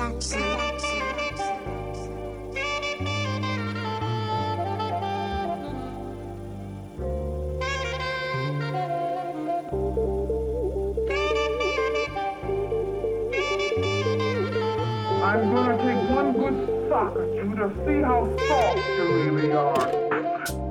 I'm gonna take one good sock at you to see how soft you really are.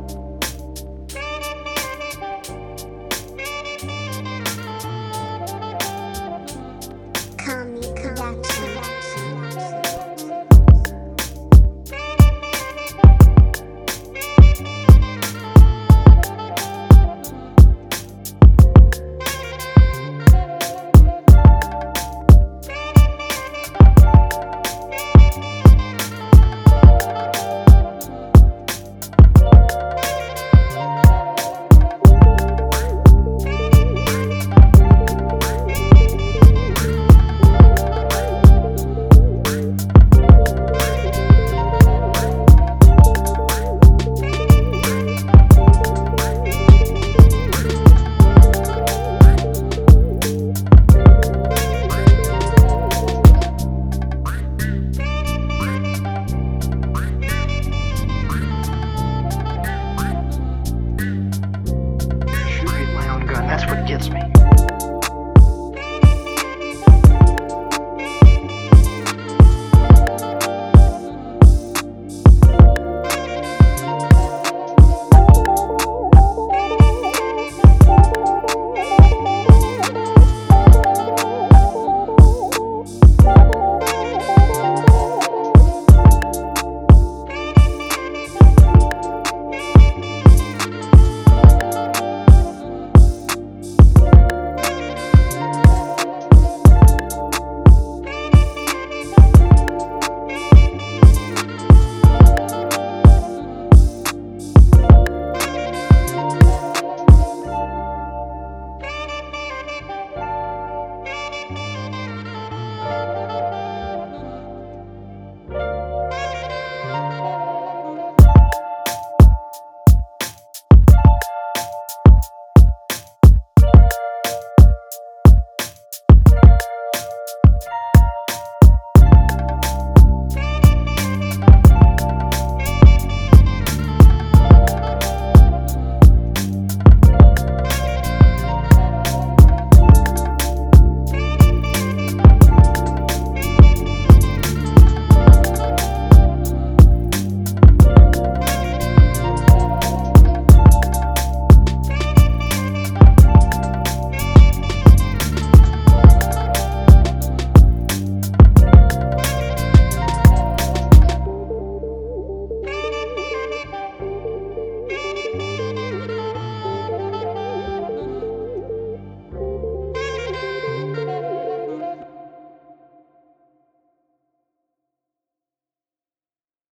gets me.